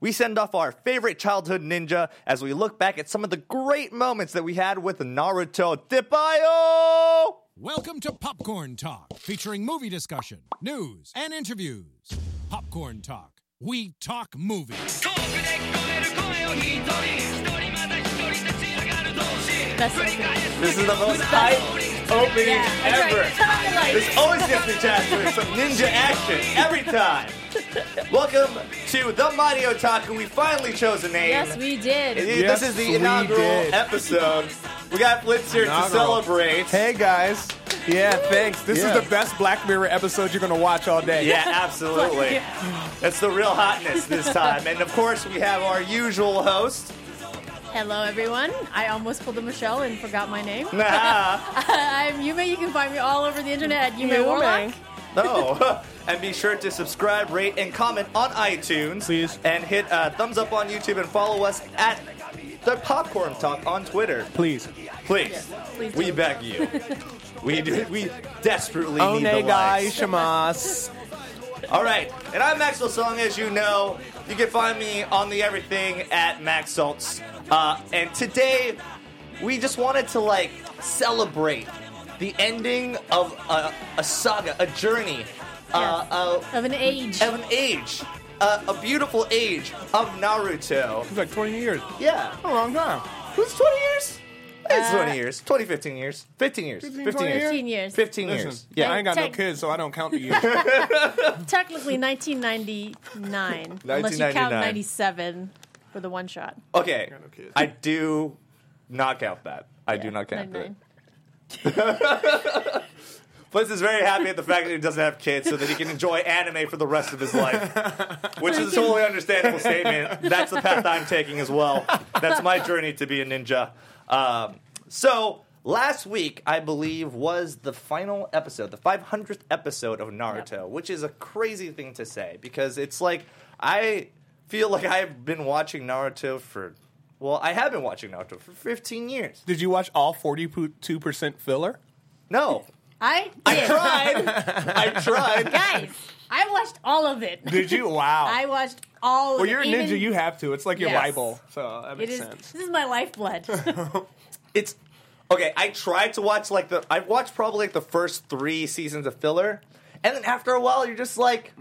We send off our favorite childhood ninja as we look back at some of the great moments that we had with Naruto Dipayo! Welcome to Popcorn Talk, featuring movie discussion, news, and interviews. Popcorn Talk, we talk movies. This is the most hype opening Yeah, right. ever. There's always gets me jazzed with some ninja action every time. Welcome to the Mighty Otaku. We finally chose a name. Yes, we did. It- Yes, this is the we inaugural did. episode. We got Blitz here to Inaugural. celebrate. Hey guys. Yeah, thanks. This Yeah. is the best Black Mirror episode you're gonna watch all day. Yeah, absolutely. That's the real hotness this time. And of course, we have our usual host. Hello, everyone. I almost pulled a Michelle and forgot my name. Nah, I'm Yume. You can find me all over the internet at Yume Yume. Warlock. No. and be sure to subscribe, rate, and comment on iTunes. Please. And hit uh, thumbs up on YouTube and follow us at the Popcorn Talk on Twitter. Please. Please. Yes, please we beg you. we do, we desperately need the Onegai likes. shimasu. All right, and I'm Maxwell Song, as you know. You can find me on the everything at Max Salts. Uh, and today, we just wanted to like celebrate the ending of a, a saga, a journey, uh, uh, Of an age. of an age, uh, a beautiful age of Naruto. It's like 20 years. Yeah, A long time. who's 20 years? It's Uh, 20 years. 20, 15 years. 15 years. 15, 15 years. 15 years. 15 Listen, years. yeah, Yeah. I ain't got no kids, so I don't count the years. Technically 1999. Unless you count 97 for the one shot. Okay, got no kids. I do not count that. I do not count that. 99. Blitz is very happy at the fact that he doesn't have kids so that he can enjoy anime for the rest of his life. Which is a totally understandable statement. That's the path I'm taking as well. That's my journey to be a ninja. Um, so, last week, I believe, was the final episode, the 500th episode of Naruto, which is a crazy thing to say because it's like, I feel like I've been watching Naruto for, well, I have been watching Naruto for 15 years. Did you watch all 42% filler? No. I I tried. I tried. Guys, I watched all of it. Did you? Wow. I watched all of well, you're a even- ninja. You have to. It's like your Yes. Bible. So that makes is. sense. This is my lifeblood. It's okay. I tried to watch like the. I've watched probably like the first three seasons of filler, and then after a while, you're just like,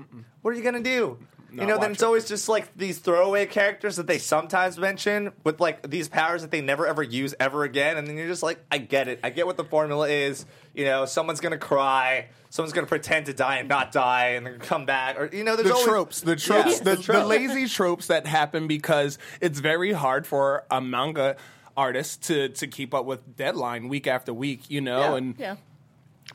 what are you gonna do? You know, then it's always just like these throwaway characters that they sometimes mention with like these powers that they never ever use ever again, and then you're just like, I get it. I get what the formula is. You know, someone's gonna cry, someone's gonna pretend to die and not die, and then come back, or you know, there's the always tropes, the tropes, Yeah, the, the the, lazy tropes that happen because it's very hard for a manga artist to to keep up with deadline week after week, you know, Yeah. and yeah.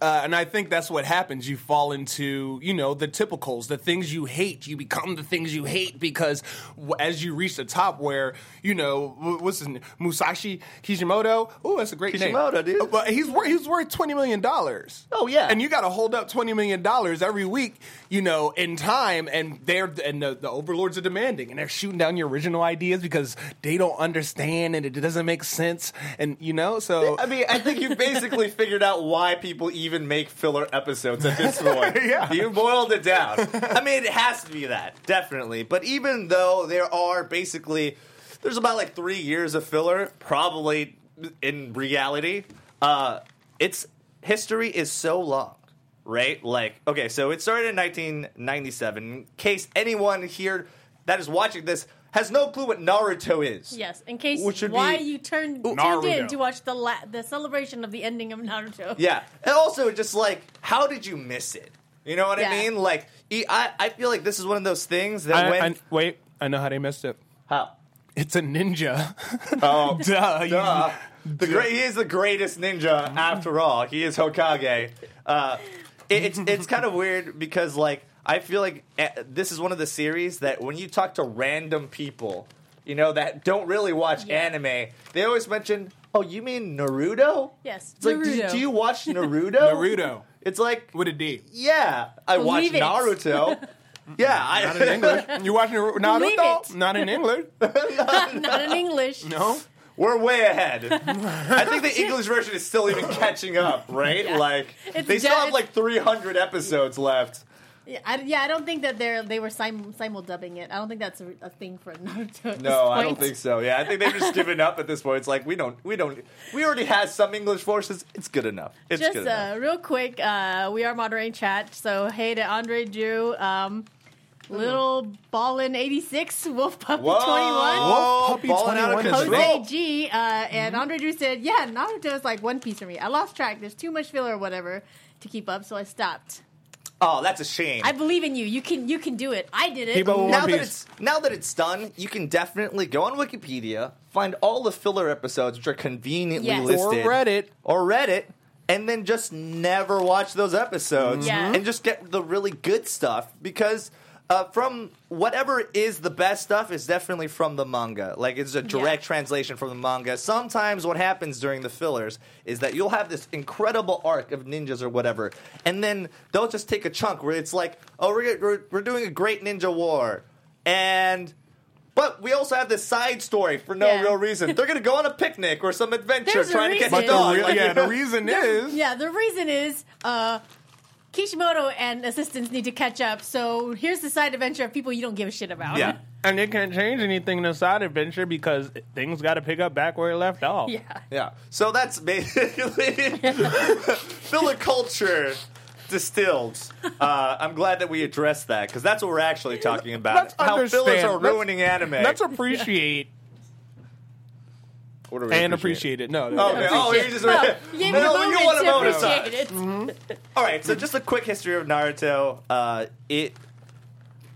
Uh, and I think that's what happens. You fall into, you know, the typicals, the things you hate. You become the things you hate because as you reach the top, where you know what's his name, Masashi Kishimoto. Oh, that's a great Kishimoto, name, dude. Uh, But he's worth he's worth twenty million dollars. Oh, yeah. and you got to hold up twenty million dollars every week, you know, in time. And they're and the, the overlords are demanding, and they're shooting down your original ideas because they don't understand and it doesn't make sense. And you know, so I mean, I think you've basically figured out why people even make filler episodes at this point. Yeah. You boiled it down. I mean, it has to be that, definitely. But even though there are basically, there's about like three years of filler, probably in reality, uh, its history is so long. Right? Like, okay, so it started in 1997. In case anyone here that is watching this has no clue what Naruto is. Yes, in case Which would why be- you turned tuned Naruto. in to watch the la- the celebration of the ending of Naruto. Yeah, and also just like, how did you miss it? You know what Yeah. I mean? Like, e- I, I feel like this is one of those things that I, when I- wait, I know how they missed it. how It's a ninja. oh Duh. you- duh. the great he is the greatest ninja after all. He is Hokage. Uh, it, it's it's kind of weird because like I feel like eh, this is one of the series that when you talk to random people, you know that don't really watch Yeah. anime, they always mention. Oh, you mean Naruto? Yes, It's like, do, do you watch Naruto? Naruto. It's like With a D. Yeah, I watch Believe it. Naruto. yeah, I, Not in English. You watching Naruto? Believe it. Not in English. Not in English. No. We're way ahead. I think the English version is still even catching up, right? Yeah. Like It's they still have like 300 episodes left. Yeah, I, yeah, I don't think that they're they were sim- simul dubbing it. I don't think that's a, a thing for Naruto. at this No, I don't think so. Yeah, I think they've just given up at this point. It's like we don't, we don't, we already had some English forces. It's good enough. It's Just good uh, enough. real quick, uh, we are moderating chat. So hey to Andre Drew, um, little ballin eighty six, Wolf Puppy Whoa, twenty one. Wolf Puppy balling out of 21 is. Jose G uh, and Mm-hmm. Andre Drew said, "Yeah, Naruto is like One Piece for me. I lost track. There's too much filler or whatever to keep up, so I stopped. Oh, that's a shame. I believe in you. You can you can do it. I did it. Keep now that it's now that it's done, you can definitely go on Wikipedia, find all the filler episodes which are conveniently Yes. Or listed, Or Reddit. or Reddit, and then just never watch those episodes, Yeah. and just get the really good stuff because. Uh, from whatever is the best stuff is definitely from the manga. Like it's a direct Yeah. translation from the manga. Sometimes what happens during the fillers is that you'll have this incredible arc of ninjas or whatever, and then they'll just take a chunk where it's like, oh, we're we're, we're doing a great ninja war, and but we also have this side story for no Yeah. real reason. They're gonna go on a picnic or some adventure There's trying to catch reason. a But dog. the real, Like, yeah, the reason is Yeah, the reason is uh, Kishimoto and assistants need to catch up. So here's the side adventure of people you don't give a shit about. yeah. And it can't change anything in the side adventure because things got to pick up back where it left off. yeah. Yeah. So that's basically filler culture distilled. Uh, I'm glad that we addressed that because that's what we're actually talking about. Let's How fillers understand. are Let's- ruining anime. Let's appreciate What are we and appreciate it. No, Oh, okay. Oh, you just No, you No, a you moment want a to bonus time. appreciate it. All right, so just a quick history of Naruto. Uh, it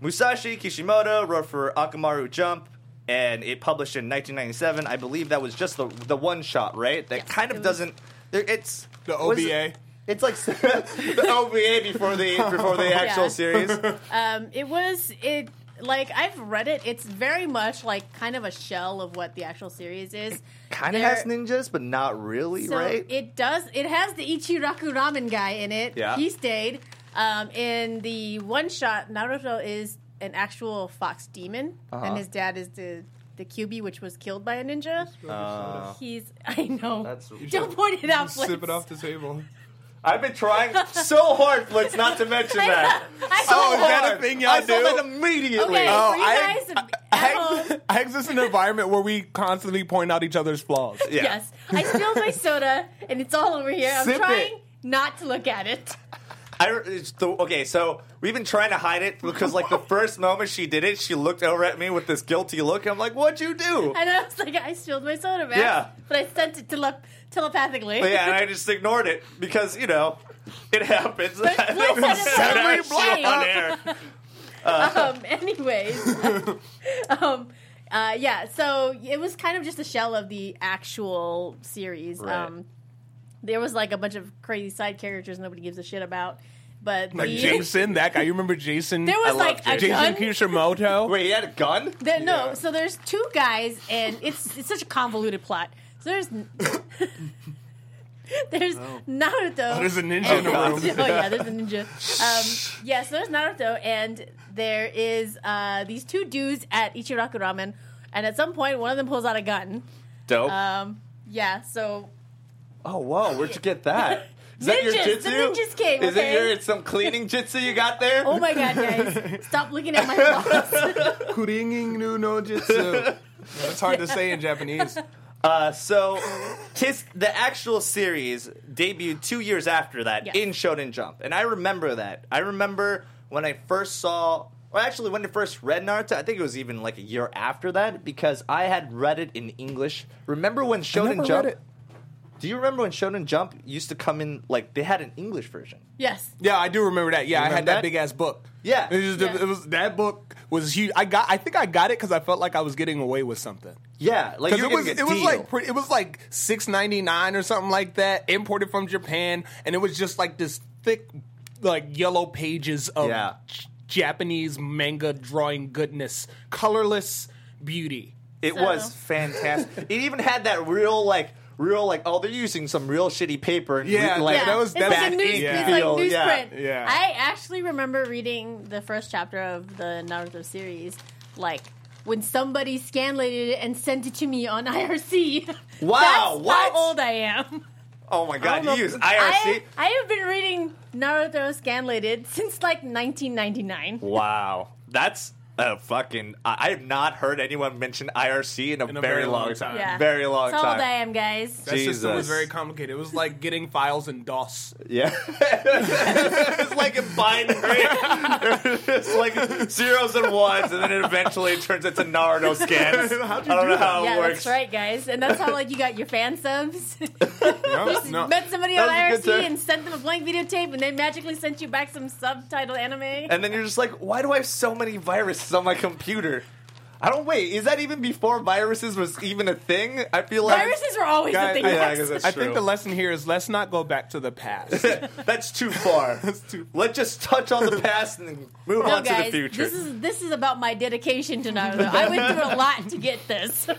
Masashi Kishimoto wrote for Akamaru Jump, and it published in 1997. I believe that was just the the one shot, right? That Yes, kind of was- doesn't. It's the OVA. It's like the OVA before the before the actual Yeah. series. Um, it was it like I've read it. It's very much like kind of a shell of what the actual series is. Kind of has ninjas, but not really, So right? it does. It has the Ichiraku Ramen guy in it. Yeah. He stayed. Um, in the one shot, Naruto is an actual fox demon, Uh-huh. and his dad is the the Kyubi, which was killed by a ninja. Uh, He's. I know. That's- Don't point it out, Sip Blitz. it off the table. I've been trying so hard, Blitz, not to mention I that. know. I So know. Oh, is that a thing y'all I saw do? that immediately. Okay, Oh, for you I- guys at I, home. I exist in an environment where we constantly point out each other's flaws. Yeah. Yes, I spilled my soda, and it's all over here. I'm Sip trying it. not to look at it. I, it's the, okay, so we've been trying to hide it because, like, the first moment she did it, she looked over at me with this guilty look. I'm like, "What'd you do?" And I was like, I spilled my soda, man. Yeah. But I sent it tele- telepathically. But yeah, and I just ignored it because you know it happens. But I don't had it say on that the shit on shame. air. um, anyways, um, uh, yeah. So it was kind of just a shell of the actual series. Right. Um, there was like a bunch of crazy side characters nobody gives a shit about. But Like the, Jason, that guy. You remember Jason? there I was love like a Jason. Jason. Kishimoto. Wait, he had a gun? There, no, Yeah. so there's two guys, and it's it's such a convoluted plot. So there's there's Naruto. Oh, there's a ninja in the and- room. oh yeah, there's a ninja. Um, yeah, so there's Naruto, and there is uh, these two dudes at Ichiraku Ramen, and at some point one of them pulls out a gun. Dope. Um, yeah, so oh, whoa, where'd you get that? Is that your Ninjas, the jitsu? ninjas came, Is okay? it your some cleaning jitsu you got there? oh my god, guys, stop looking at my flaws. Kuringing nu no jitsu. It's hard to say in Japanese. Uh, so, his the actual series debuted two years after that Yes. in Shonen Jump, and I remember that. I remember when I first saw, or actually when I first read Naruto. I think it was even like a year after that because I had read it in English. Remember when Shonen never Jump? Read it. Do you remember when Shonen Jump used to come in like they had an English version? yes, Yeah, I do remember that. Yeah, I had that, that? big ass book. Yeah. it was, Yeah. it was that book was huge. I got. I think I got it because I felt like I was getting away with something. Yeah, like Because you it was getting it a was like pre- it was like six ninety nine or something like that, imported from Japan, and it was just like this thick, like yellow pages of Yeah. J- Japanese manga drawing goodness, colorless beauty. It So- was fantastic. it even had that real like real like oh they're using some real shitty paper and Yeah, re- like yeah. that was- it's that's like a news, ink it's like feel, yeah, yeah. I actually remember reading the first chapter of the Naruto series, like when somebody scanlated it and sent it to me on IRC. Wow, That's what? how old I am. Oh my god, you use IRC? I, I have been reading Naruto Scanlated since like 1999. Wow, that's a fucking. I, I have not heard anyone mention IRC in a, In a very, very long long time. time. Yeah. Very long That's time. I am, guys. That system was very complicated. It was like getting files in DOS. Yeah, it's like a binary. it's like zeros and ones, and then it eventually turns into Naruto scans. I don't know how it yeah, works. that's right, guys. And that's how like you got your fan subs. No, no. Met somebody on was a good IRC and sent them a blank videotape, and they magically sent you back some subtitled anime. And then you're just like, why do I have so many viruses on my computer? I don't wait. Is that even before viruses was even a thing? I feel like Viruses were always Guys, a thing. yeah, I guess that's I true. think the lesson here is let's not go back to the past. That's too far. too- Let's just touch on the past and then move No, on to guys, the future. this is this is about my dedication to Naruto. I went through a lot to get this.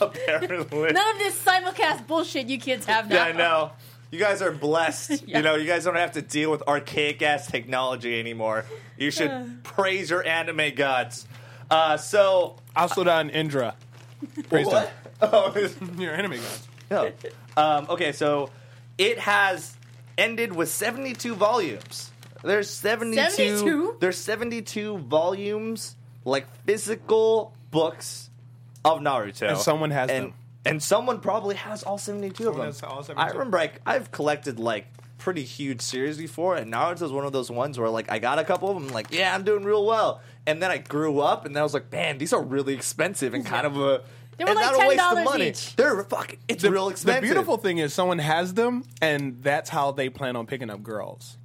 apparently. None of this simulcast bullshit you kids have now. Yeah, I know. You guys are blessed. Yeah. You know, you guys don't have to deal with archaic ass technology anymore. You should praise your anime gods. Uh, so, Asura and Indra. Praise what? Oh, it's- Your anime gods. no. Um, okay, so it has ended with 72 volumes. There's 72, 72? There's 72 volumes, like physical books of Naruto. And someone has and, them. And someone probably has all 72 of them. has all I remember I, I've collected like pretty huge series before, and Naruto's one of those ones where like I got a couple of them, like yeah, I'm doing real well. And then I grew up, and then I was like, man, these are really expensive and kind of a. They were and like not a waste of $10 money. each. They're fucking. It's The, real expensive. the beautiful thing is someone has them, and that's how they plan on picking up girls.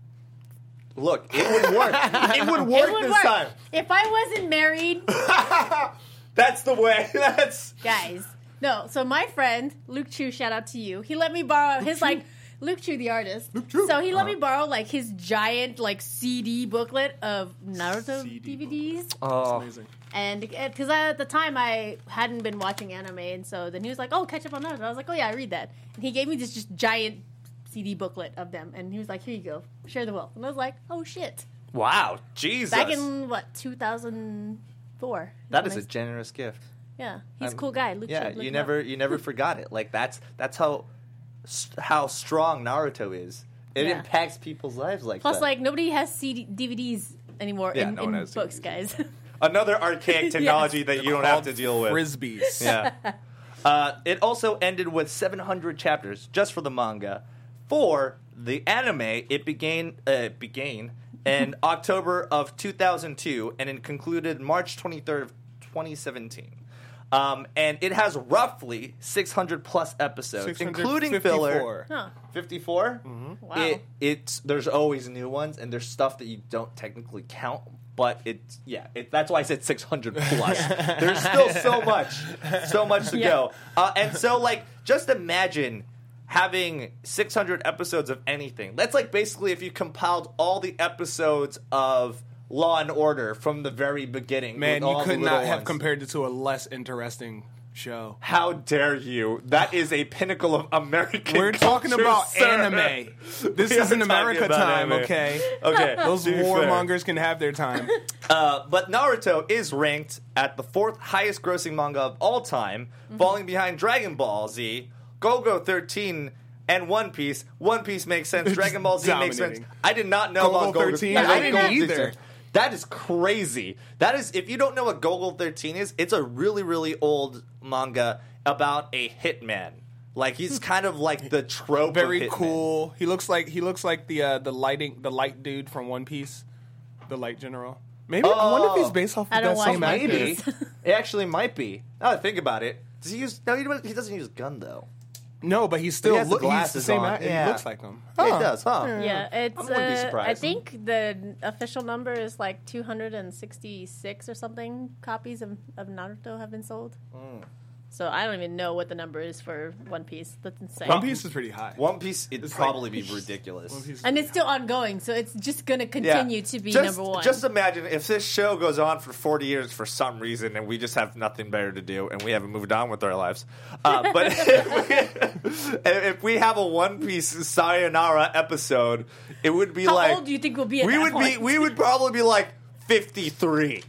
Look, it would work. it would work It would this work. time. If I wasn't married, That's the way. That's guys. No, so my friend Luke Chu, shout out to you. He let me borrow his like Luke Chu, the artist. Luke Chu. So he let Uh-huh. me borrow like his giant like CD booklet of Naruto CD DVDs. oh, That's Amazing. And because at the time I hadn't been watching anime, and so then he was like, "Oh, catch up on Naruto." I was like, "Oh yeah, I read that." And he gave me this just giant CD booklet of them, and he was like, "Here you go, share the wealth." And I was like, "Oh shit!" wow, Jesus. Back in what 2004. that when is I- a generous gift. Yeah. He's a cool guy. Luke Yeah, Chu, you never up. you never forgot it. Like that's that's how how strong Naruto is. It Yeah. impacts people's lives like Plus, that. like nobody has CD DVDs anymore Yeah, in, no one in has books, DVDs. guys. another archaic technology that you don't have to deal with. Frisbees. Yeah. Uh, it also ended with 700 chapters just for the manga. For the anime, it began uh, began in October of 2002 and it concluded March 23rd of 2017. Um, and it has roughly 600 plus episodes, including filler. huh. 54 Wow. it, it's there's always new ones and there's stuff that you don't technically count but it's yeah it, that's why i said 600 plus there's still so much so much to Yeah. go uh, and so like just imagine having 600 episodes of anything that's like basically if you compiled all the episodes of law and order from the very beginning Man, you could not have ones. compared it to a less interesting show. how dare you that is a pinnacle of american We're talking about sir. anime. This is in America time, anime. okay? Okay, Those to be fair. warmongers can have their time. Uh, but Naruto is ranked at the fourth highest grossing manga of all time, Mm-hmm. falling behind Dragon Ball Z, Golgo 13, and One Piece. One Piece makes sense. Dragon Ball Z makes sense. I did not know Golgo about Golgo 13? I didn't either. 13. That is crazy. That is if you don't know what Golgo 13 is, it's a really really old manga about a hitman. Like he's kind of like the trope. Very hitman. cool. He looks like he looks like the uh, the lighting the light dude from One Piece, the light general. Maybe I wonder if he's Oh. based off I of don't that same One actor. Maybe it actually might be. Now that I think about it, does he use? No, he doesn't- he doesn't use gun though. No, but he's still has the look, he's the glasses same on. actor. Yeah. He looks like him. Yeah, Huh. He does, huh? Yeah, it's. I wouldn't be uh, I think the official number is like 266 or something copies of, of Naruto have been sold. Hmm. So I don't even know what the number is for One Piece. That's insane. One Piece is pretty high. One Piece, it'd It's probably like- be ridiculous. One Piece is and it's still ongoing, so it's just gonna Yeah. continue to be just, number one. Just imagine if this show goes on for 40 years for some reason and we just have nothing better to do and we haven't moved on with our lives. Uh, but if, we, if we have a One Piece Sayonara episode, it would be like How like. old do you think we'll be at we that would point? be we would probably be like 53.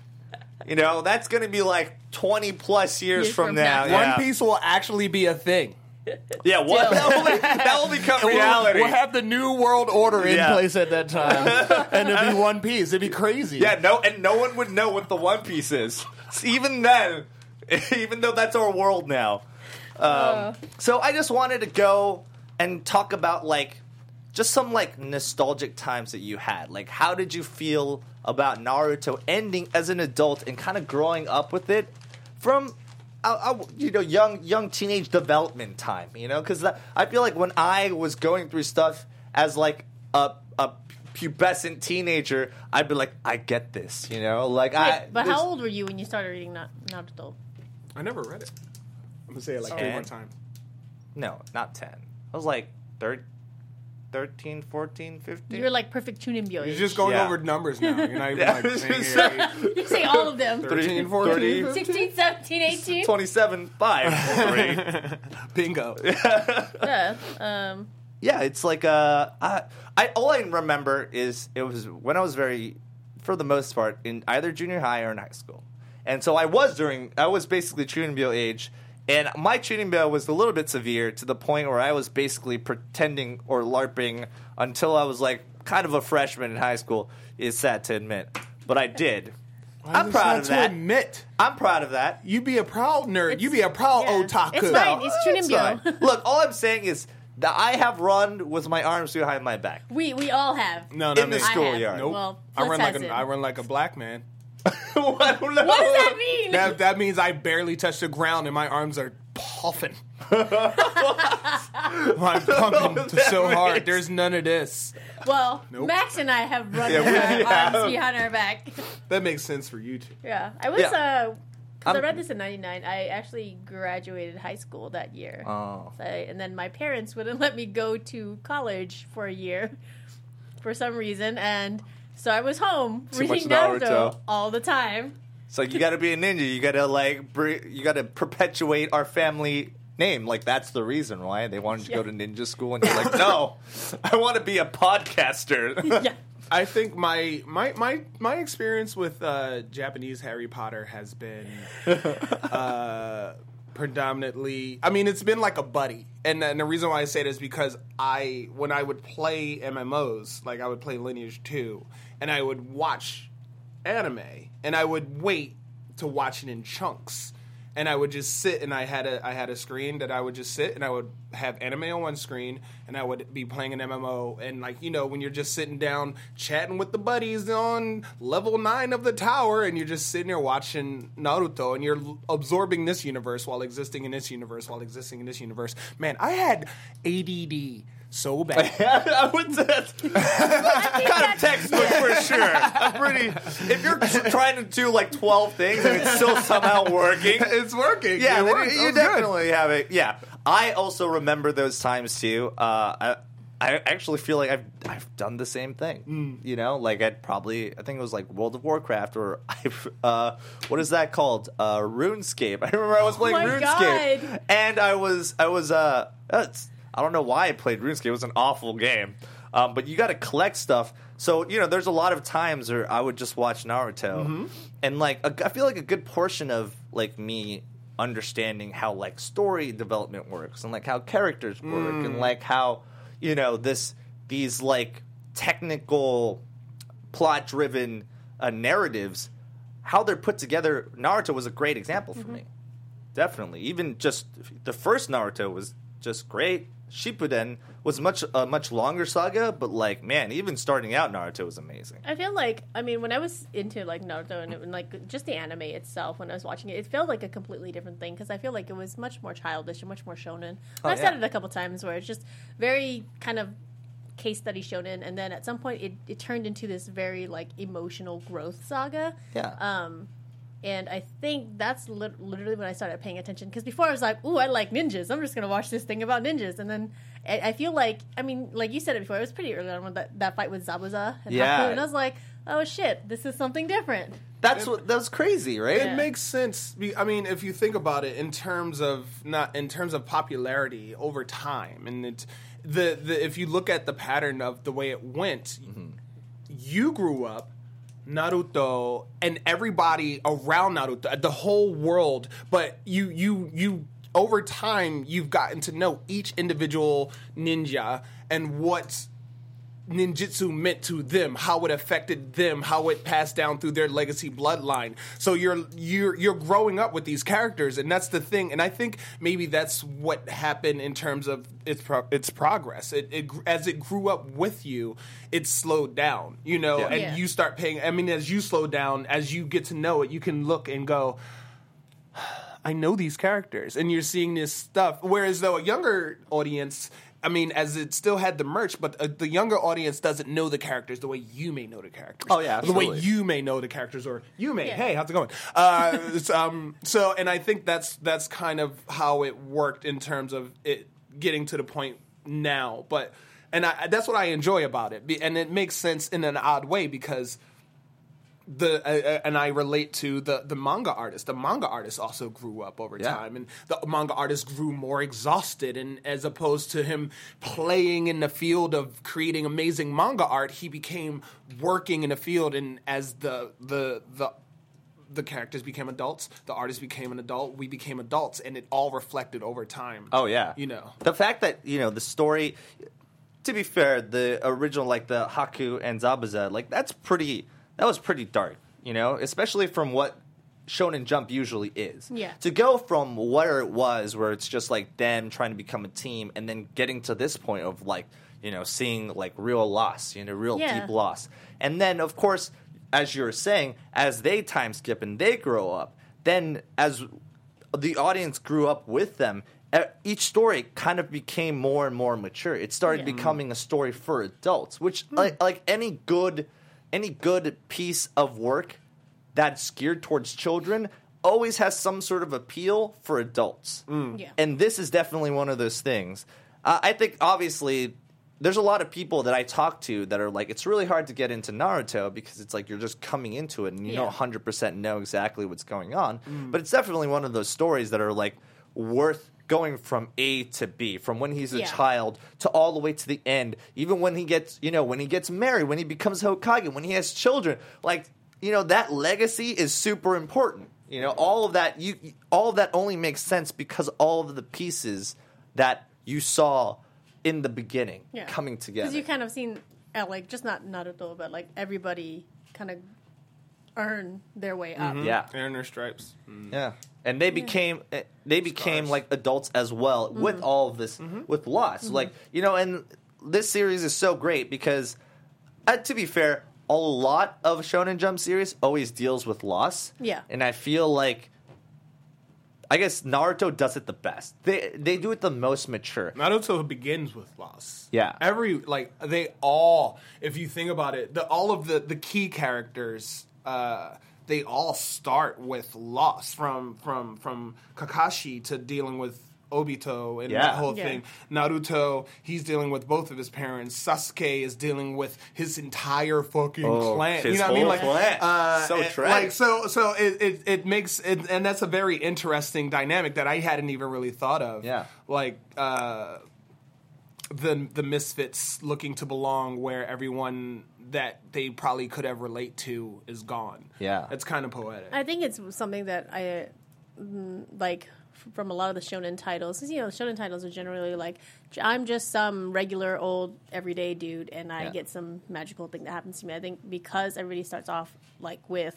You know, that's going to be like 20 plus years, Years from, from now. now. yeah. One Piece will actually be a thing. Yeah, what? That will, that will become reality. We'll have the new world order in Yeah. place at that time, and it'll be One Piece. It'd be crazy. Yeah, no, and no one would know what the One Piece is. Even then, even though that's our world now. Um, so I just wanted to go and talk about like just some like nostalgic times that you had. Like, how did you feel about Naruto ending as an adult and kind of growing up with it from? uh, uh, you know, young young teenage development time. You know, because I feel like when I was going through stuff as like a a pubescent teenager, I'd be like, I get this. You know, like I. But there's- how old were you when you started reading Na- Naruto? I never read it. I'm gonna say it like three Ten. more times. No, not ten. I was like thir- 13, 14, 15. You're like perfect Chunin You're just going Yeah. over numbers now. You're not even Yeah. like saying it. You say all of them. 13, 14. 16, 17, 18. 27, 5, 3. Bingo. Yeah. Um, yeah, it's like uh, I, I all I remember is it was when I was very, for the most part, in either junior high or in high school, and so I was during I was basically Chunibyo age, and my Chunibyo was a little bit severe to the point where I was basically pretending or larping until I was like kind of a freshman in high school. It's sad to admit, but I did. I'm proud not of to that. admit. I'm proud of that. You'd be a proud nerd. You'd be a proud yeah. otaku. It's fine. It's It's Chunibyo. fine. Look, all I'm saying is that I have run with my arms behind my back. We we all have. No, no, In not the. I have. schoolyard. Nope. Well, I run like has a, it. I run like a black man. I don't know. What does that mean? That that means I barely touch the ground and my arms are puffing. I'm pumping so hard. There's none of this. well, Nope. Max and I have run Yeah, our have. arms behind our back. That makes sense for you two. Yeah, I was. Yeah. uh 'cause I read this in '99. I actually graduated high school that year. Oh. So I- and then my parents wouldn't let me go to college for a year for some reason, and so I was home Too reading Naruto, Naruto. all the time. It's like you got to be a ninja. You got to like br- you got to perpetuate our family name. Like that's the reason why they wanted to go to ninja school, and you're like, no, I want to be a podcaster. Yeah. I think my my my my experience with uh, Japanese Harry Potter has been uh, predominantly. I mean, it's been like a buddy, and, and the reason why I say it is because I when I would play MMOs, like I would play Lineage Two, and I would watch anime, and I would wait to watch it in chunks. And I would just sit, and I had a I had a screen that I would just sit, and I would have anime on one screen, and I would be playing an MMO, and like you know when you're just sitting down chatting with the buddies on level nine of the tower, and you're just sitting there watching Naruto, and you're absorbing this universe while existing in this universe while existing in this universe. Man, I had ADD so bad. I would say that's kind of textbook for sure. I'm pretty. If you're trying to do like 12 things and it's still somehow working, it's working. yeah, it then works. That you was good. definitely have it. Yeah, I also remember those times too. Uh, I, I actually feel like I've I've done the same thing. Mm. You know, like I'd probably I think it was like World of Warcraft or I've uh, what is that called? Uh, RuneScape. I remember I was playing my RuneScape, God. and I was I was uh, it's, I don't know why I played RuneScape. It was an awful game. Um, but you got to collect stuff. So you know, there's a lot of times where I would just watch Naruto, Mm-hmm. and like a, I feel like a good portion of like me understanding how like story development works and like how characters work Mm. and like how you know this these like technical plot driven uh, narratives how they're put together naruto was a great example for me definitely even just the first naruto was just great shippuden was much a much longer saga but like man even starting out naruto was amazing I feel like I mean when I was into like Naruto and, and like just the anime itself when I was watching it, it felt like a completely different thing because I feel like it was much more childish and much more shonen. Oh, I've said it a couple times where it's just very kind of case study shonen, and then at some point it, it turned into this very like emotional growth saga. yeah Um, and I think that's lit- literally when I started paying attention. Because before I was like, "Ooh, I like ninjas. I'm just gonna watch this thing about ninjas." And then I, I feel like, I mean, like you said it before, it was pretty early on when that, that fight with Zabuza. And Yeah. Haku, and I was like, "Oh shit, this is something different." that's what that's crazy right It Yeah. makes sense. I mean, if you think about it in terms of not in terms of popularity over time, and it, the the if you look at the pattern of the way it went, mm-hmm. you grew up. Naruto and everybody around Naruto, the whole world, but you you you over time you've gotten to know each individual ninja and what ninjutsu meant to them, how it affected them, how it passed down through their legacy bloodline. So you're you're you're growing up with these characters, and that's the thing. And I think maybe that's what happened in terms of its pro- its progress. It, it as it grew up with you, it slowed down. You know, Yeah. and Yeah. you start paying. I mean, as you slow down, as you get to know it, you can look and go. I know these characters, and you're seeing this stuff. Whereas though a younger audience, I mean, as it still had the merch, but uh, the younger audience doesn't know the characters the way you may know the characters. Oh, yeah, the way you may know the characters, or you may. Yeah. Hey, how's it going? Uh, um, so, and I think that's that's kind of how it worked in terms of it getting to the point now. But and I, that's what I enjoy about it, and it makes sense in an odd way because the uh, uh, and I relate to the the manga artist. The manga artist also grew up over Yeah. time, and the manga artist grew more exhausted. And as opposed to him playing in the field of creating amazing manga art, he became working in a field. And as the the the the characters became adults, the artist became an adult, we became adults, and it all reflected over time. Oh yeah, you know. the fact that you know the story. To be fair, the original like the Haku and Zabuza, like that's pretty. That was pretty dark, you know, especially from what Shonen Jump usually is. Yeah. To go from where it was, where it's just like them trying to become a team, and then getting to this point of like you know seeing like real loss, you know, real Yeah. deep loss, and then of course, as you were saying, as they time skip and they grow up, then as the audience grew up with them. Each story kind of became more and more mature. It started Yeah. becoming a story for adults, which hmm. like, like any good any good piece of work that's geared towards children always has some sort of appeal for adults. Yeah. And this is definitely one of those things. Uh, I think obviously there's a lot of people that I talk to that are like, it's really hard to get into Naruto because it's like you're just coming into it and you Yeah. don't 100% know exactly what's going on. But it's definitely one of those stories that are like worth going from A to B, from when he's a Yeah. child to all the way to the end. Even when he gets, you know, when he gets married, when he becomes Hokage, when he has children, like, you know, that legacy is super important. You know, all of that you all of that only makes sense because all of the pieces that you saw in the beginning Yeah. coming together. Because you kind of seen, uh, like, just not Naruto, but like everybody kind of earn their way up. Mm-hmm. yeah. Earn their stripes. Mm-hmm. Yeah, and they became eh, they became Scars. like adults as well mm-hmm. with all of this with loss. Like you know, and this series is so great because, uh, to be fair, a lot of Shonen Jump series always deals with loss. Yeah. and I feel like. I guess Naruto does it the best. They they do it the most mature. Naruto begins with loss. Yeah. Every like they all, if you think about it, the all of the the key characters, uh, they all start with loss from from from Kakashi to dealing with Obito and Yeah. that whole Yeah. thing. Naruto, he's dealing with both of his parents. Sasuke is dealing with his entire fucking Oh, clan. his you know what I mean? Like, clan. uh, So and, tragic. Like so, so it it, it makes it, and that's a very interesting dynamic that I hadn't even really thought of. Yeah. like uh, the the misfits looking to belong, where everyone that they probably could have relate to is gone. Yeah. it's kind of poetic. I think it's something that I mm, like from a lot of the shonen titles. 'Cause, you know, the shonen titles are generally like, i'm just some regular old everyday dude, and I Yeah. get some magical thing that happens to me. I think because everybody starts off like with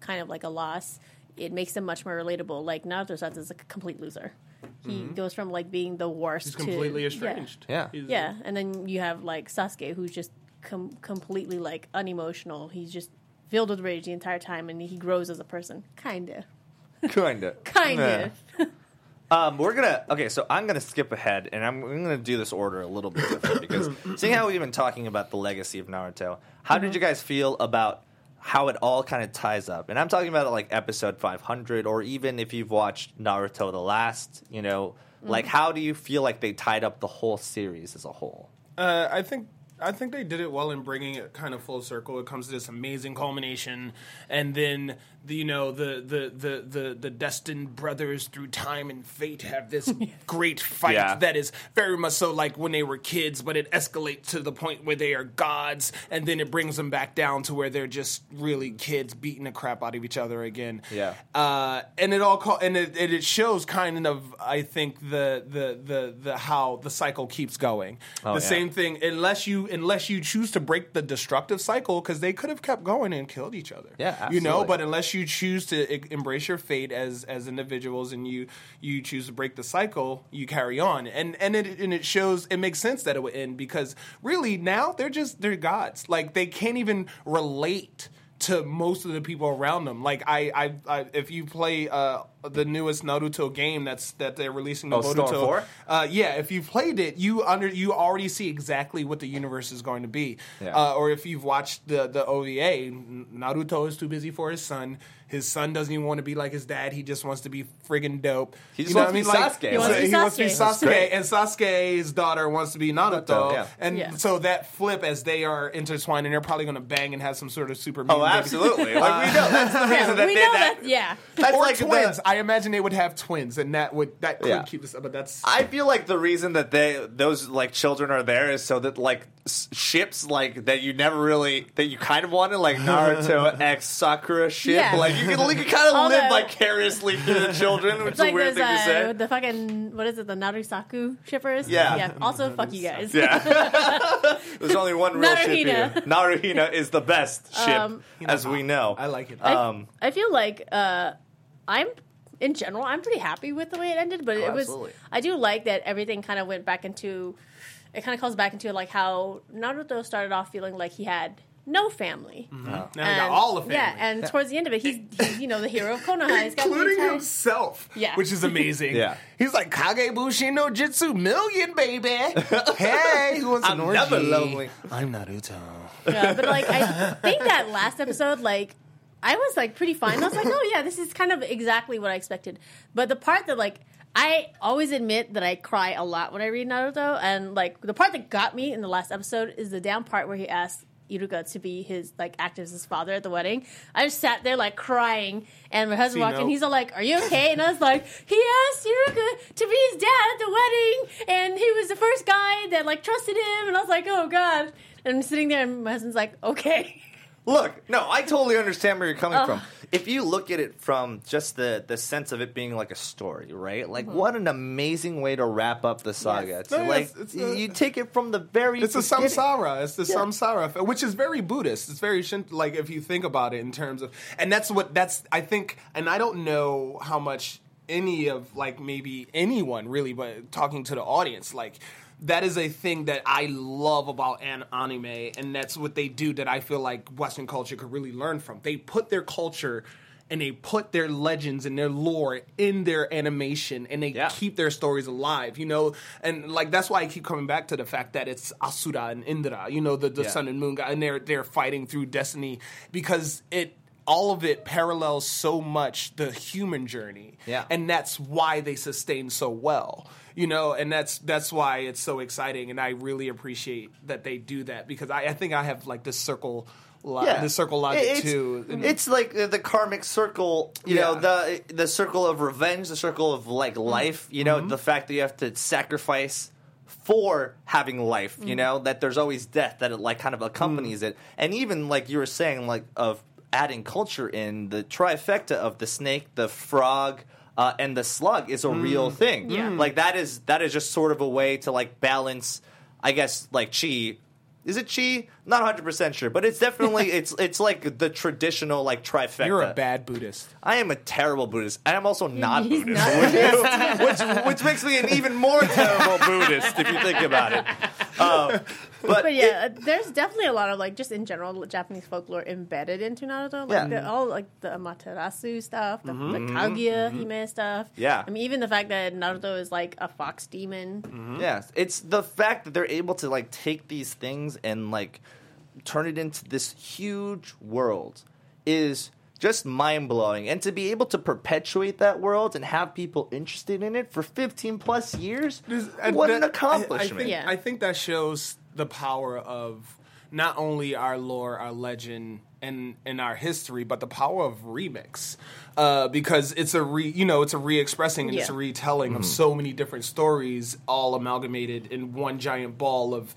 kind of like a loss, it makes them much more relatable. Like Naruto starts as a complete loser. He goes from like being the worst He's to completely yeah. estranged. Yeah. He's- Yeah, and then you have like Sasuke, who's just com- completely like unemotional. He's just filled with rage the entire time, and he grows as a person. Kinda, Kinda, kinda. Um, we're gonna okay, so I'm gonna skip ahead, and I'm, I'm gonna do this order a little bit different because seeing how we've been talking about the legacy of Naruto, how did you guys feel about how it all kind of ties up? And I'm talking about like episode 500, or even if you've watched Naruto the last, you know, like how do you feel like they tied up the whole series as a whole? Uh, I think I think they did it well in bringing it kind of full circle. It comes to this amazing culmination, and then the, you know the, the the the the destined brothers through time and fate have this great fight Yeah. that is very much so like when they were kids, but it escalates to the point where they are gods, and then it brings them back down to where they're just really kids beating the crap out of each other again. Yeah. uh, and it all call, and it, it it shows kind of I think the the the the how the cycle keeps going. Oh, the yeah. same thing unless you unless you choose to break the destructive cycle because they could have kept going and killed each other. Yeah, you know. But unless you choose to e- embrace your fate as as individuals and you you choose to break the cycle, you carry on. And and it and it shows it makes sense that it would end because really now they're just they're gods. Like they can't even relate to most of the people around them. Like I, I, I if you play uh, the newest Naruto game that's that they're releasing, Oh, Storm Naruto, 4? uh, yeah, if you played it, you under you already see exactly what the universe is going to be. Yeah. Uh, or if you've watched the the OVA, Naruto is too busy for his son. His son doesn't even want to be like his dad. He just wants to be friggin' dope. He just You know wants what I to be mean? Sasuke. He wants so to be he wants to be Sasuke. That's Sasuke, great. and Sasuke's daughter wants to be Naruto. Naruto, yeah. And Yeah. so that flip, as they are intertwined, and they're probably going to bang and have some sort of super. Oh, mutant Oh, baby. absolutely. Like we know that's the Yeah, reason that we they know that. that. Yeah. That's or like the- twins. I imagine they would have twins, and that would that could Yeah. keep this. Up but that's I feel like the reason that they those like children are there is so that like ships like that you never really that you kind of wanted like Naruto X Sakura ship Yeah. like you can, you can kind of Although- live vicariously through the children which It's is like a weird those, thing to uh, say. the fucking what is it? The Narusaku shippers. Yeah. Yeah. Also, fuck you guys. Yeah, there's only one real ship here. Naruhina. Naruhina is the best ship, Um, as we know. I like it. I, Um, I feel like uh, I'm in general I'm pretty happy with the way it ended, but it was absolutely. I do like that everything kind of went back into it kind of calls back into like how Naruto started off feeling like he had no family. Mm-hmm. now they got all the family. Yeah, and towards the end of it, he's, he's you know the hero of Konoha. He's got the including entire- himself. Yeah. which is amazing. Yeah. he's like Kagebushi no Jitsu million, baby. hey, who wants I'm an orgy? never lonely. I'm Naruto. Yeah, but like I think that last episode, like I was like pretty fine. I was like, oh yeah, this is kind of exactly what I expected. But the part that like I always admit that I cry a lot when I read Naruto, and like the part that got me in the last episode is the down part where he asked Iruka to be his like act as his father at the wedding. I just sat there like crying, and my husband See, walked no. in. He's all like, "Are you okay?" And I was like, "He asked Iruka to be his dad at the wedding, and he was the first guy that like trusted him." And I was like, "Oh God." And I'm sitting there, and my husband's like, "Okay." Look, no, I totally understand where you're coming Ugh. from. If you look at it from just the the sense of it being like a story, right? Like, mm-hmm. what an amazing way to wrap up the saga. To, No, like, it's- it's a- you uh, take it from the very It's a beginning. samsara. It's the samsara, which is very Buddhist. It's very Shin- like if you think about it in terms of, and that's what that's I think, and I don't know how much any of like maybe anyone really, but talking to the audience, like that is a thing that I love about an anime, and that's what they do that I feel like Western culture could really learn from. They put their culture. And they put their legends and their lore in their animation, and they Yeah. keep their stories alive, you know. And like that's why I keep coming back to the fact that it's Asura and Indra, you know, the, the Yeah. sun and moon guy, and they're they're fighting through destiny because it all of it parallels so much the human journey, Yeah. and that's why they sustain so well, you know. And that's that's why it's so exciting, and I really appreciate that they do that because I, I think I have like this circle. Lo- the circle logic It's- too. It's like the karmic circle, you Yeah. know, the the circle of revenge, the circle of like Mm-hmm. life. You know, the fact that you have to sacrifice for having life. Mm-hmm. You know, that there's always death that it like kind of accompanies Mm. it, and even like you were saying, like of adding culture in the trifecta of the snake, the frog. Uh, and the slug is a Mm. real thing. Yeah. Like that is that is just sort of a way to like balance, I guess, like chi is it chi? Not 100 percent sure, but it's definitely it's it's like the traditional like trifecta. You're a bad Buddhist. I am a terrible Buddhist. And I am also not He's Buddhist, not which, which makes me an even more terrible Buddhist if you think about it. Um, but But it- yeah, there's definitely a lot of like just in general Japanese folklore embedded into Naruto. Like Yeah. the, all like the Amaterasu stuff, the, mm-hmm, the mm-hmm, Kaguya mm-hmm. Hime stuff. Mm-hmm. Yeah. I mean even the fact that Naruto is like a fox demon. Yes, it's the fact that they're able to like take these things and like turn it into this huge world is just mind blowing. And to be able to perpetuate that world and have people interested in it for 15 plus years, And what that- an I- accomplishment. I, think, Yeah. I think that shows the power of not only our lore, our legend, and and our history, but the power of remix. Uh, because it's a re, you know, it's a re-expressing and it's a Yeah. retelling of so many different stories, all amalgamated in one giant ball of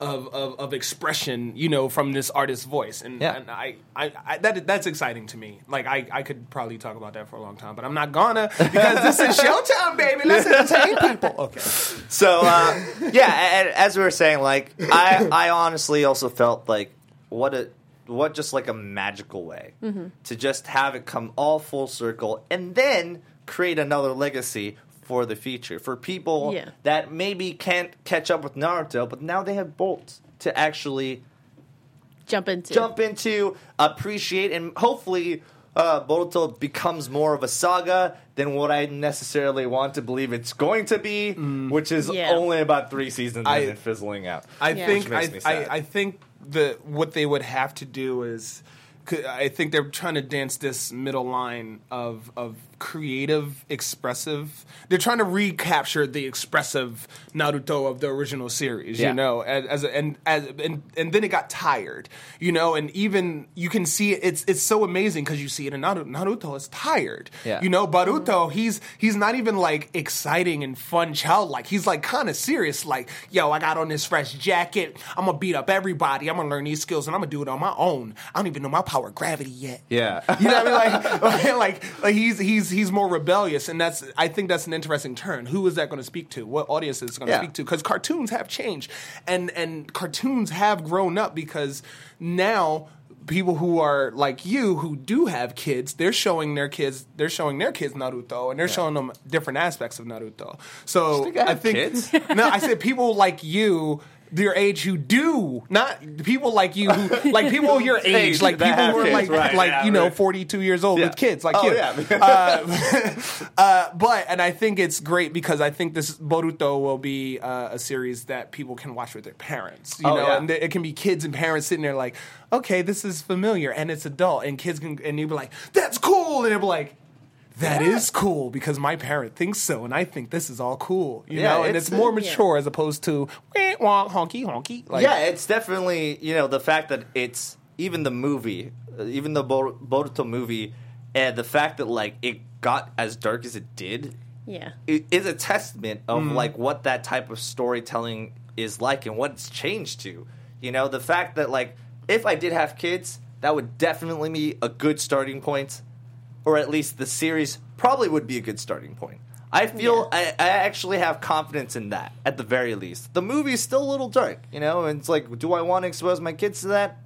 of, of, of expression, you know, from this artist's voice, and, Yeah. and I, I, I that that's exciting to me. Like I, I could probably talk about that for a long time, but I'm not gonna because this is Showtime, baby. Let's entertain people. Okay, So uh, yeah, and as we were saying, like I, I honestly also felt like what a what just like a magical way to just have it come all full circle and then create another legacy for the future for people Yeah. that maybe can't catch up with Naruto, but now they have Bolt to actually Jump into. jump into, appreciate, and hopefully uh, Boruto becomes more of a saga than what I necessarily want to believe it's going to be, which is Yeah. only about three seasons I- and fizzling out. I Yeah. think Which makes I, me I. I think the what they would have to do is. I think they're trying to dance this middle line of of creative, expressive. They're trying to recapture the expressive Naruto of the original series, Yeah. you know, as, as a, and as and and then it got tired, you know, and even you can see it, it's it's so amazing because you see it in Naruto. Naruto is tired, Yeah. you know. Boruto, he's he's not even like exciting and fun, childlike. He's like kind of serious, like, yo, I got on this fresh jacket. I'm gonna beat up everybody. I'm gonna learn these skills and I'm gonna do it on my own. I don't even know my power of gravity yet. Yeah. You know what I mean? Like, like, like he's he's he's more rebellious, and that's I think that's an interesting turn. Who is that going to speak to? What audience is going to Yeah. speak to? Because cartoons have changed, and and cartoons have grown up because now people who are like you who do have kids they're showing their kids they're showing their kids naruto and they're showing them different aspects of naruto so I have think kids? no i said people like you your age who do not people like you who like people your age Age like people who are kids, like right, like yeah, you know right. 42 years old Yeah. with kids like Oh, you yeah. uh, uh, but and I think it's great because I think this Boruto will be uh, a series that people can watch with their parents. You Oh, know, yeah. and it can be kids and parents sitting there like, okay, this is familiar, and it's adult, and kids can and you'll be like, that's cool, and they'll be like. That is cool because my parent thinks so, and I think this is all cool, you Yeah, know. And it's- it's more yeah. mature as opposed to "Wah, wah, honky honky. Like, yeah, it's definitely you know the fact that it's even the movie, uh, even the Bor- Boruto movie, and the fact that like it got as dark as it did Yeah. i- is a testament of Mm-hmm. like what that type of storytelling is like and what it's changed to. You know, the fact that like if I did have kids, that would definitely be a good starting point, or at least the series probably would be a good starting point. I feel I, I actually have confidence in that at the very least. The movie's still a little dark, you know, and it's like, do I want to expose my kids to that?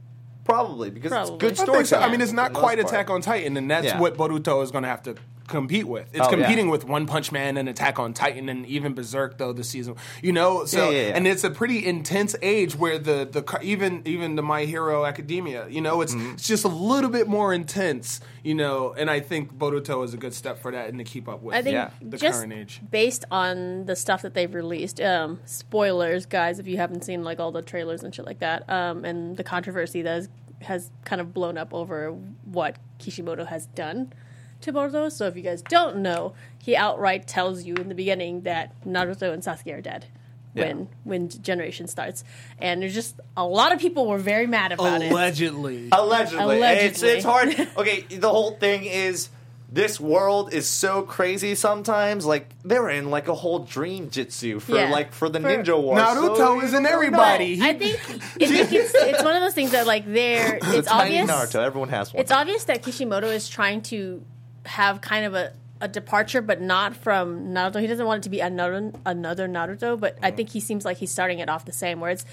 Probably because Probably. it's good I so. storytelling. I mean, it's not quite most part. Attack on Titan, and that's Yeah. what Boruto is going to have to compete with. It's Oh, yeah. competing with One Punch Man and Attack on Titan, and even Berserk though this season. You know, so Yeah, yeah, yeah. and it's a pretty intense age where the the even even the My Hero Academia. You know, it's Mm-hmm. it's just a little bit more intense. You know, and I think Boruto is a good step for that and to keep up with. I think Yeah. the just current age. based on the stuff that they've released, um, spoilers, guys, if you haven't seen like all the trailers and shit like that, um, and the controversy that has, has kind of blown up over what Kishimoto has done to Boruto. So if you guys don't know, he outright tells you in the beginning that Naruto and Sasuke are dead. When Yeah. when generation starts, and there's just a lot of people were very mad about it. Allegedly. Allegedly. It's, Allegedly. it's hard. Okay, the whole thing is this world is so crazy sometimes. Like, they're in like a whole dream jitsu for Yeah. like for the For- Ninja War. Naruto so is you in don't everybody. know. I think, I think it's, it's one of those things that like they're it's obvious Naruto. Everyone has one. it's obvious that Kishimoto is trying to have kind of a, a departure, but not from Naruto. He doesn't want it to be another another Naruto, but I think he seems like he's starting it off the same. Where it's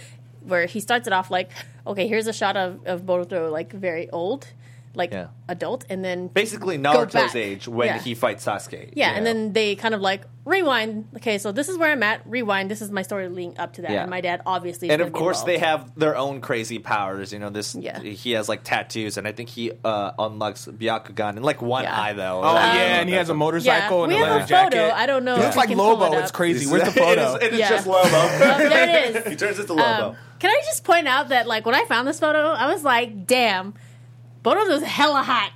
where he starts it off like, okay, here's a shot of of Boruto like very old, like Yeah. adult, and then Basically, Naruto's back. age when Yeah. he fights Sasuke. Yeah, you and know? then they kind of like rewind. Okay, so this is where I'm at. Rewind. This is my story leading up to that. Yeah. And my dad obviously, is and gonna of be course they involved. have their own crazy powers. You know, this Yeah. he has like tattoos, and I think he uh, unlocks Byakugan in like one Yeah. eye though. Oh I yeah, and he has a motorcycle Yeah, and we a have leather a jacket. photo. I don't know He if looks we like can pull Lobo. it up. It's crazy. Where's the is- photo? It is Yeah. just Lobo. Oh, there it is. he turns into Lobo. Um, can I just point out that like when I found this photo, I was like, damn, Boruto's hella hot.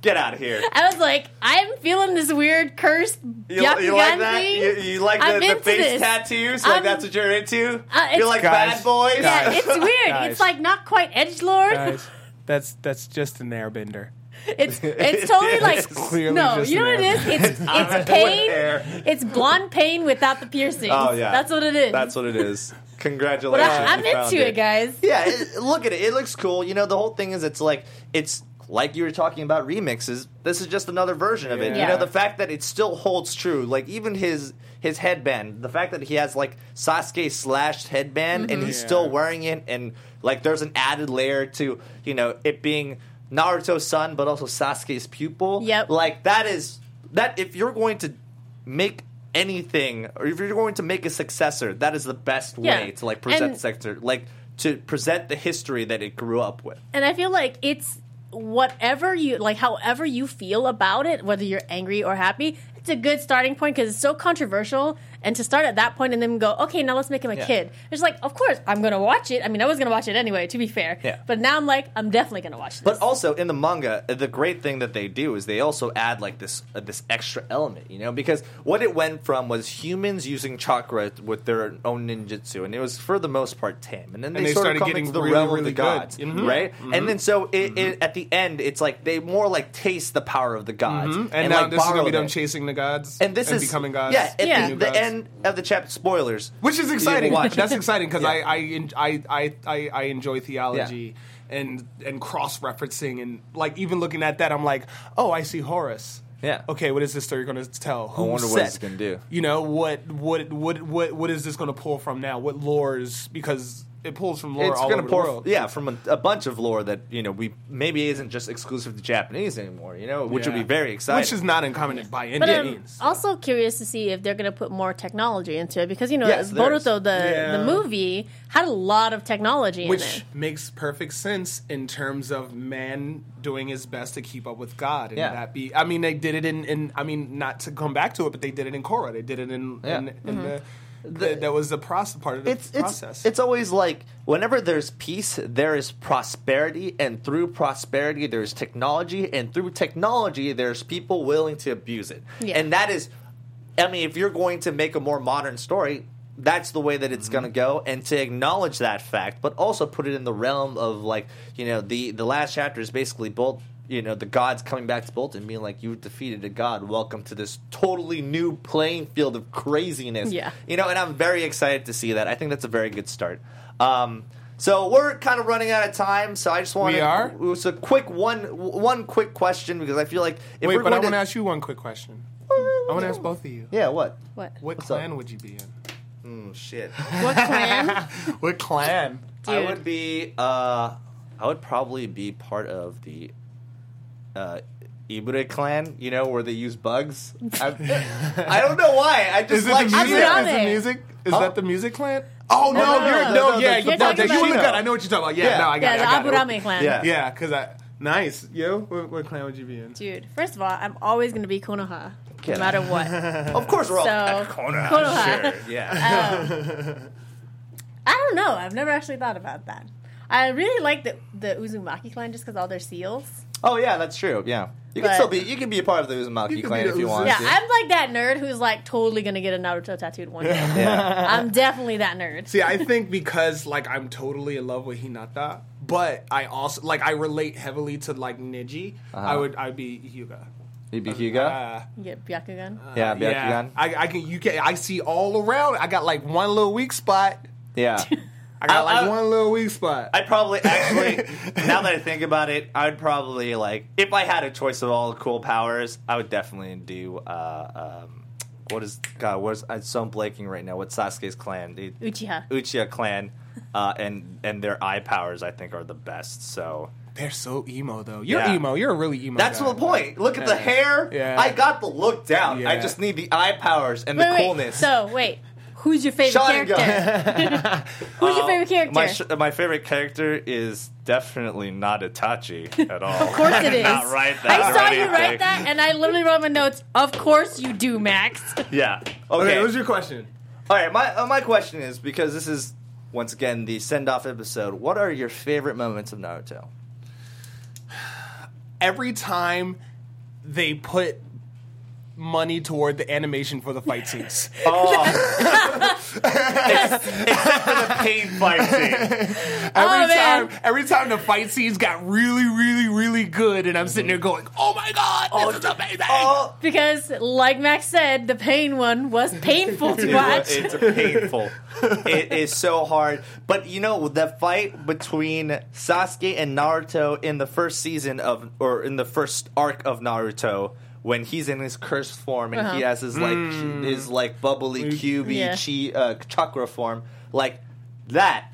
Get out of here. I was like, I'm feeling this weird cursed You, you like that? thing. You, you like I'm the, the face this. tattoos? Like I'm- that's what you're into? Uh, you're like Guys, bad boys? Yeah, Guys. it's weird. Guys. It's like not quite edge lord. That's that's just an airbender. It's it's totally like It's clearly no. just You know what it is? It's it's pain. It's blonde pain without the piercing. Oh, yeah. that's what it is. That's what it is. But Congratulations. I, I'm you found into it, guys. Yeah, it, look at it. It looks cool. You know, the whole thing is it's like it's like you were talking about remixes. This is just another version of it. You know, the fact that it still holds true. Like even his his headband, the fact that he has like Sasuke slashed headband and he's mm-hmm. Yeah. still wearing it, and like there's an added layer to you know it being Naruto's son, but also Sasuke's pupil. Yep. Like that is that if you're going to make anything or if you're going to make a successor that is the best Yeah. way to like present And- the sector like to present the history that it grew up with And I feel like it's whatever you like, however you feel about it, whether you're angry or happy. It's a good starting point because it's so controversial. And to start at that point and then go, okay, now let's make him a Yeah. kid. It's like, of course, I'm gonna watch it. I mean, I was gonna watch it anyway. To be fair, Yeah. But now I'm like, I'm definitely gonna watch this. but also in the manga the great thing that they do is they also add like this uh, this extra element you know because what it went from was humans using chakra with their own ninjutsu and it was for the most part tame and then they, they sort started of come getting into the really, realm really of the good. gods Mhm. right and then so it, it, at the end it's like they more like taste the power of the gods Mm-hmm. And, now like this is gonna be them that. chasing the gods and this is becoming gods. Yeah, at Yeah. the, the gods. End of the chapter. Spoilers, which is exciting. watch. That's exciting because. I, I, I, I, I, I enjoy theology and and cross referencing and like even looking at that, I'm like, oh, I see Horus. Yeah. Okay, what is this story going to tell? Who wonder what it's gonna do. You know what? What? What? What? What is this going to pull from now? What lores? Because it pulls from lore it's all going over to pour, the world. yeah, from a, a bunch of lore that you know we maybe isn't just exclusive to Japanese anymore. You know, which would be very exciting. Which is not uncommon by any But I'm means. also curious to see if they're going to put more technology into it because you know Yes. Boruto the Yeah. the movie had a lot of technology in Which it. makes perfect sense in terms of man doing his best to keep up with God, and Yeah. that be. I mean, they did it in, in. I mean, not to come back to it, but they did it in Korra. They did it in. Yeah. in, in the, The- the, that was the process part of the it's process. it's it's always like whenever there's peace, there is prosperity, and through prosperity, there's technology, and through technology, there's people willing to abuse it, Yeah. and that is, I mean, if you're going to make a more modern story. That's the way that it's going to mm-hmm. go, and to acknowledge that fact, but also put it in the realm of like you know the the last chapter is basically both you know the gods coming back to Bolton, being like you defeated a god, welcome to this totally new playing field of craziness. Yeah. You know, and I'm very excited to see that. I think that's a very good start. Um, so we're kind of running out of time, so I just want We are? It was a quick one, one quick question because I feel like if Wait, we're but I want to to ask you one quick question. I want to ask both of you. yeah, what? What? What What's up? clan would you be in? Mm, shit. What clan? What clan? I would be. Uh, I would probably be part of the uh, Ibure clan. You know where they use bugs. I, I don't know why. I just Is it like the music? Is the music? Is Huh? that the music clan? Oh no, no, you're no, no, no, yeah, the- you the no, the You're talking Shuna about- clan. I know what you're talking about. Yeah, Yeah. no, I got yeah, it. the I got. Aburame clan. Yeah. Yeah, because I nice. Yo, what, what clan would you be in? Dude, first of all, I'm always going to be Konoha, Get no matter what. Of course, we're all So, Konoha, Konoha. Sure, yeah. I don't know. I've never actually thought about that. I really like the the Uzumaki clan just because all their seals. Oh yeah, that's true. Yeah, you can But- still be. You can be a part of the Uzumaki You can clan be if you Uzu- want. Yeah, to. I'm like that nerd who's like totally gonna get a Naruto tattooed one day. Yeah. I'm definitely that nerd. See, I think because like I'm totally in love with Hinata, but I also like I relate heavily to like Neji. Uh-huh. I would I'd be Hyuga. You'd be Hyuga. Uh, You get Byakugan. yeah, yeah, Byakugan. I, I can you can I see all around. I got like one little weak spot. Yeah. I got I- like I- one little weak spot. I'd probably actually, now that I think about it, I'd probably like if I had a choice of all the cool powers, I would definitely do. Uh, um, what is God? What's I'm so blanking right now? What's Sasuke's clan? The Uchiha. Uchiha clan, uh, and and their eye powers I think are the best. So They're so emo though. You're Yeah. emo. You're a really emo. that's guy. the point. Look at the hair. Yeah. I got the look down. I just need the eye powers and Wait, the wait. coolness. So wait, who's your favorite Sharingan. character? who's your Uh, favorite character? My, sh- my favorite character is definitely not Itachi at all. of course it is. not write that. I or saw you anything. write that, and I literally wrote my notes. Of course you do, Max. Yeah. Okay, Okay. what's your question? All right. My uh, my question is because this is once again the send off episode. What are your favorite moments of Naruto? Every time they put money toward the animation for the fight scenes. Oh. for The pain fight scene. Oh, every Oh, man. time, every time the fight scenes got really, really, really good, and I'm sitting there mm-hmm. going, "Oh my god, this oh, is amazing!" Oh, Because, like Max said, the pain one was painful to watch. It's painful. it is so hard. But you know, the fight between Sasuke and Naruto in the first season of, or in the first arc of Naruto, when he's in his cursed form and he has his like his like bubbly cubey Yeah. chi uh, chakra form, like that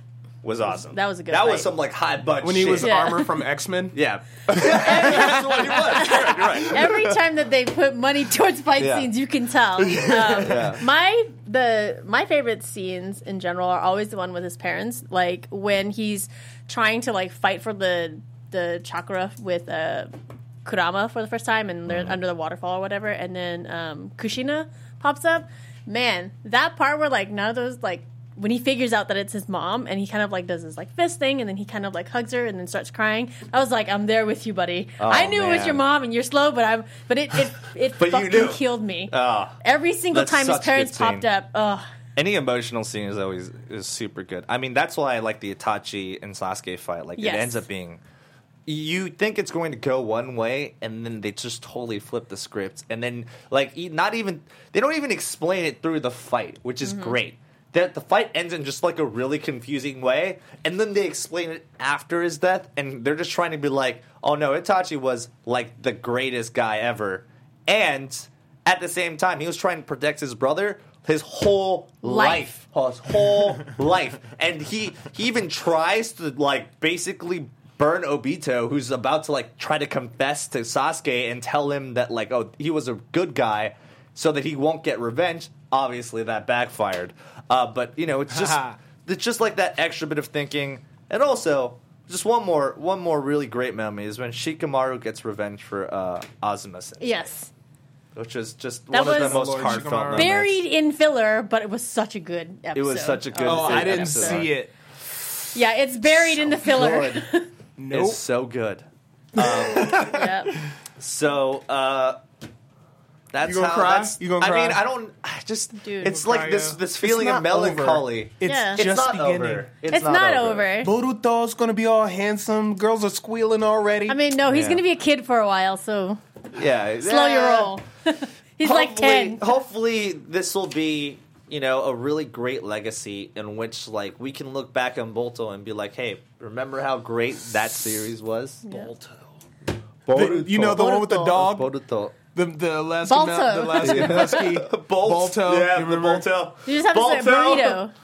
was awesome. That was a good That was fight. some like high butt when he was Yeah. armor from X Men. yeah. That's what he was. You're right. You're right. Every time that they put money towards fight Yeah. scenes, you can tell. Um, My the my favorite scenes in general are always the one with his parents, like when he's trying to like fight for the the chakra with uh, Kurama for the first time, and they're under the waterfall or whatever, and then um, Kushina pops up. Man, that part where like none of those like when he figures out that it's his mom and he kind of like does his like fist thing and then he kind of like hugs her and then starts crying. I was like, I'm there with you, buddy. I knew it was your mom and you're slow, but I'm but it it, it But you fucking knew. killed me. Ah. Every single That's time his such a parents good scene. popped up, ugh. Any emotional scene is always is super good. I mean, that's why I like the Itachi and Sasuke fight. Like Yes. it ends up being you think it's going to go one way and then they just totally flip the script and then like not even they don't even explain it through the fight, which is mm-hmm. great. That the fight ends in just like a really confusing way, and then they explain it after his death, and they're just trying to be like, "Oh no, Itachi was like the greatest guy ever," and at the same time, he was trying to protect his brother his whole life, Life. his whole life, and he he even tries to like basically burn Obito, who's about to like try to confess to Sasuke and tell him that like oh he was a good guy, so that he won't get revenge. Obviously, that backfired. Uh, but you know, it's just it's just like that extra bit of thinking, and also just one more one more really great memory is when Shikamaru gets revenge for uh, Asuma, Sensei, Yes. which is just That one of was- the most Lord heartfelt Shikamaru. moments. Buried in filler, but it was such a good episode. It was such a good. Oh, I didn't episode. see it. Yeah, it's buried in the filler. Good. Nope. It's so good. yeah. So uh that's You gonna how cry? that's You gonna I mean. I don't I just Dude. it's Gonna like cry, this yeah. this feeling of not over. melancholy. It's Yeah. It's just not beginning. over. It's, not, over. Boruto's gonna be all handsome. Girls are squealing already. I mean, no, he's Yeah. going to be a kid for a while, so Yeah. slow your roll. he's like Hopefully- 10. Hopefully this will be you know a really great legacy in which like we can look back on Bolto and be like, hey, remember how great that series was? The- Boruto. you know the one with the dog, Boruto. the the last Balto. the last husky, Bolt. Balto. Yeah, you the remember? Bolto. You just have to say burrito.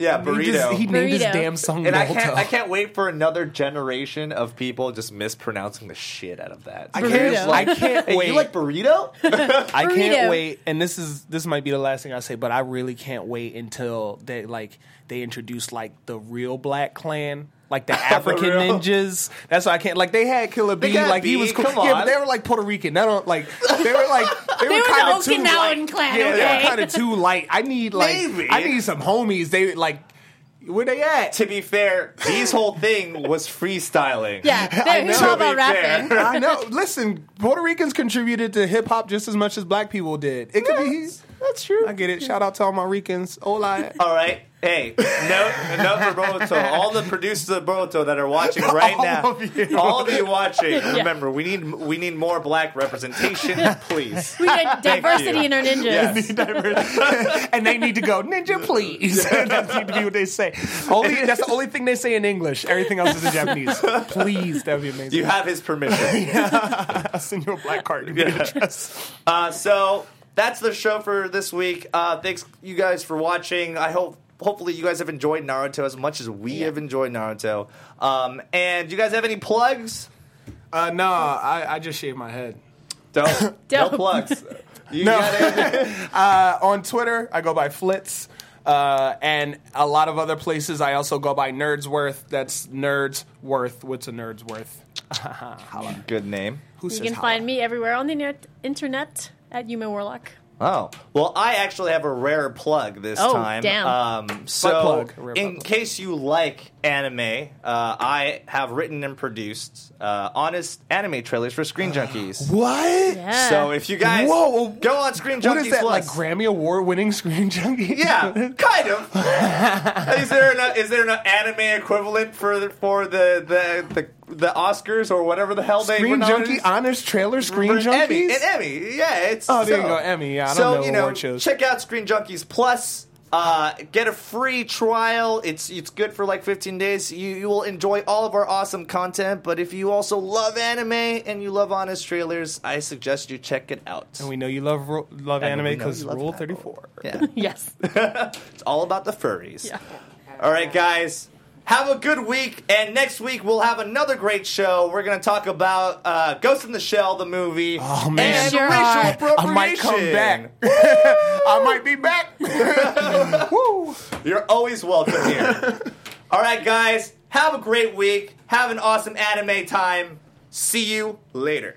Yeah, He, burrito. just, he named his Burrito. damn song And I Balto. can't, I can't wait for another generation of people just mispronouncing the shit out of that. I can't, I can't Hey, wait. you like burrito? I can't wait, and this is this might be the last thing I say, but I really can't wait until they like they introduce like the real Black Clan, like the African ninjas. That's why I can't. Like they had Killer They B, got like he was cool. come Yeah, on. but they were like Puerto Rican. They don't like they were like they, They were were kind the of too light. clan, Yeah, they were kind of too light. I need like Maybe. I need some homies. They like where they at? to be fair, B's whole thing was freestyling. Yeah, I know. all about To be fair. rapping. I know. Listen, Puerto Ricans contributed to hip hop just as much as black people did. It could be. That's true. I get it. Shout out to all my Ricans. Hola. All right. Hey, note, note for Boruto. All the producers of Boruto that are watching right All now, of you. all of you watching, remember we need we need more black representation, please. We get diversity you. in our ninjas. Yes. and they need to go, Ninja, please. That's need to be what they say. Only that's the only thing they say in English. Everything else is in Japanese. Please, that'd be amazing. You have his permission. I'll send you a black card. Give me the address. Uh, so that's the show for this week. Uh, thanks you guys for watching. I hope hopefully you guys have enjoyed Naruto as much as we Yeah. have enjoyed Naruto. Um, and do you guys have any plugs? Uh, no, I, I just shaved my head. Don't no plugs. You No. Uh, on Twitter, I go by Blitz. Uh, and a lot of other places, I also go by Nerdsworth. That's Nerdsworth. What's a Nerdsworth? Holla. Good name. Who You says can holla? find me everywhere on the net- internet at Yuma Warlock. Oh well, I actually have a rare plug this Oh, time. damn. Um, so, plug, rare in plug. case you like anime, uh, I have written and produced uh, honest anime trailers for Screen Junkies. What? Yeah. So if you guys Whoa. go on Screen Junkies What is that? Like Plus- Grammy Award winning Screen Junkie? Yeah, kind of. is there an is there an anime equivalent for the, for the, the the the Oscars or whatever the hell they were Screen nominated? Junkie honors trailer Screen For Emmy, Junkies. an Emmy, yeah. It's Oh, there so, you go, Emmy. Yeah, I don't so know you know, award shows. check out Screen Junkies Plus. Uh, get a free trial. It's it's good for like 15 days. You you will enjoy all of our awesome content. But if you also love anime and you love honest trailers, I suggest you check it out. And we know you love ro- love And anime we know because you love Rule anime. Thirty Four. Yeah, yes. it's all about the furries. Yeah. All right, guys. Have a good week, and next week we'll have another great show. We're going to talk about uh, Ghost in the Shell, the movie. Oh, man. and Sure racial are. appropriation. I might come back. I might be back. Woo. You're always welcome here. All right, guys. Have a great week. Have an awesome anime time. See you later.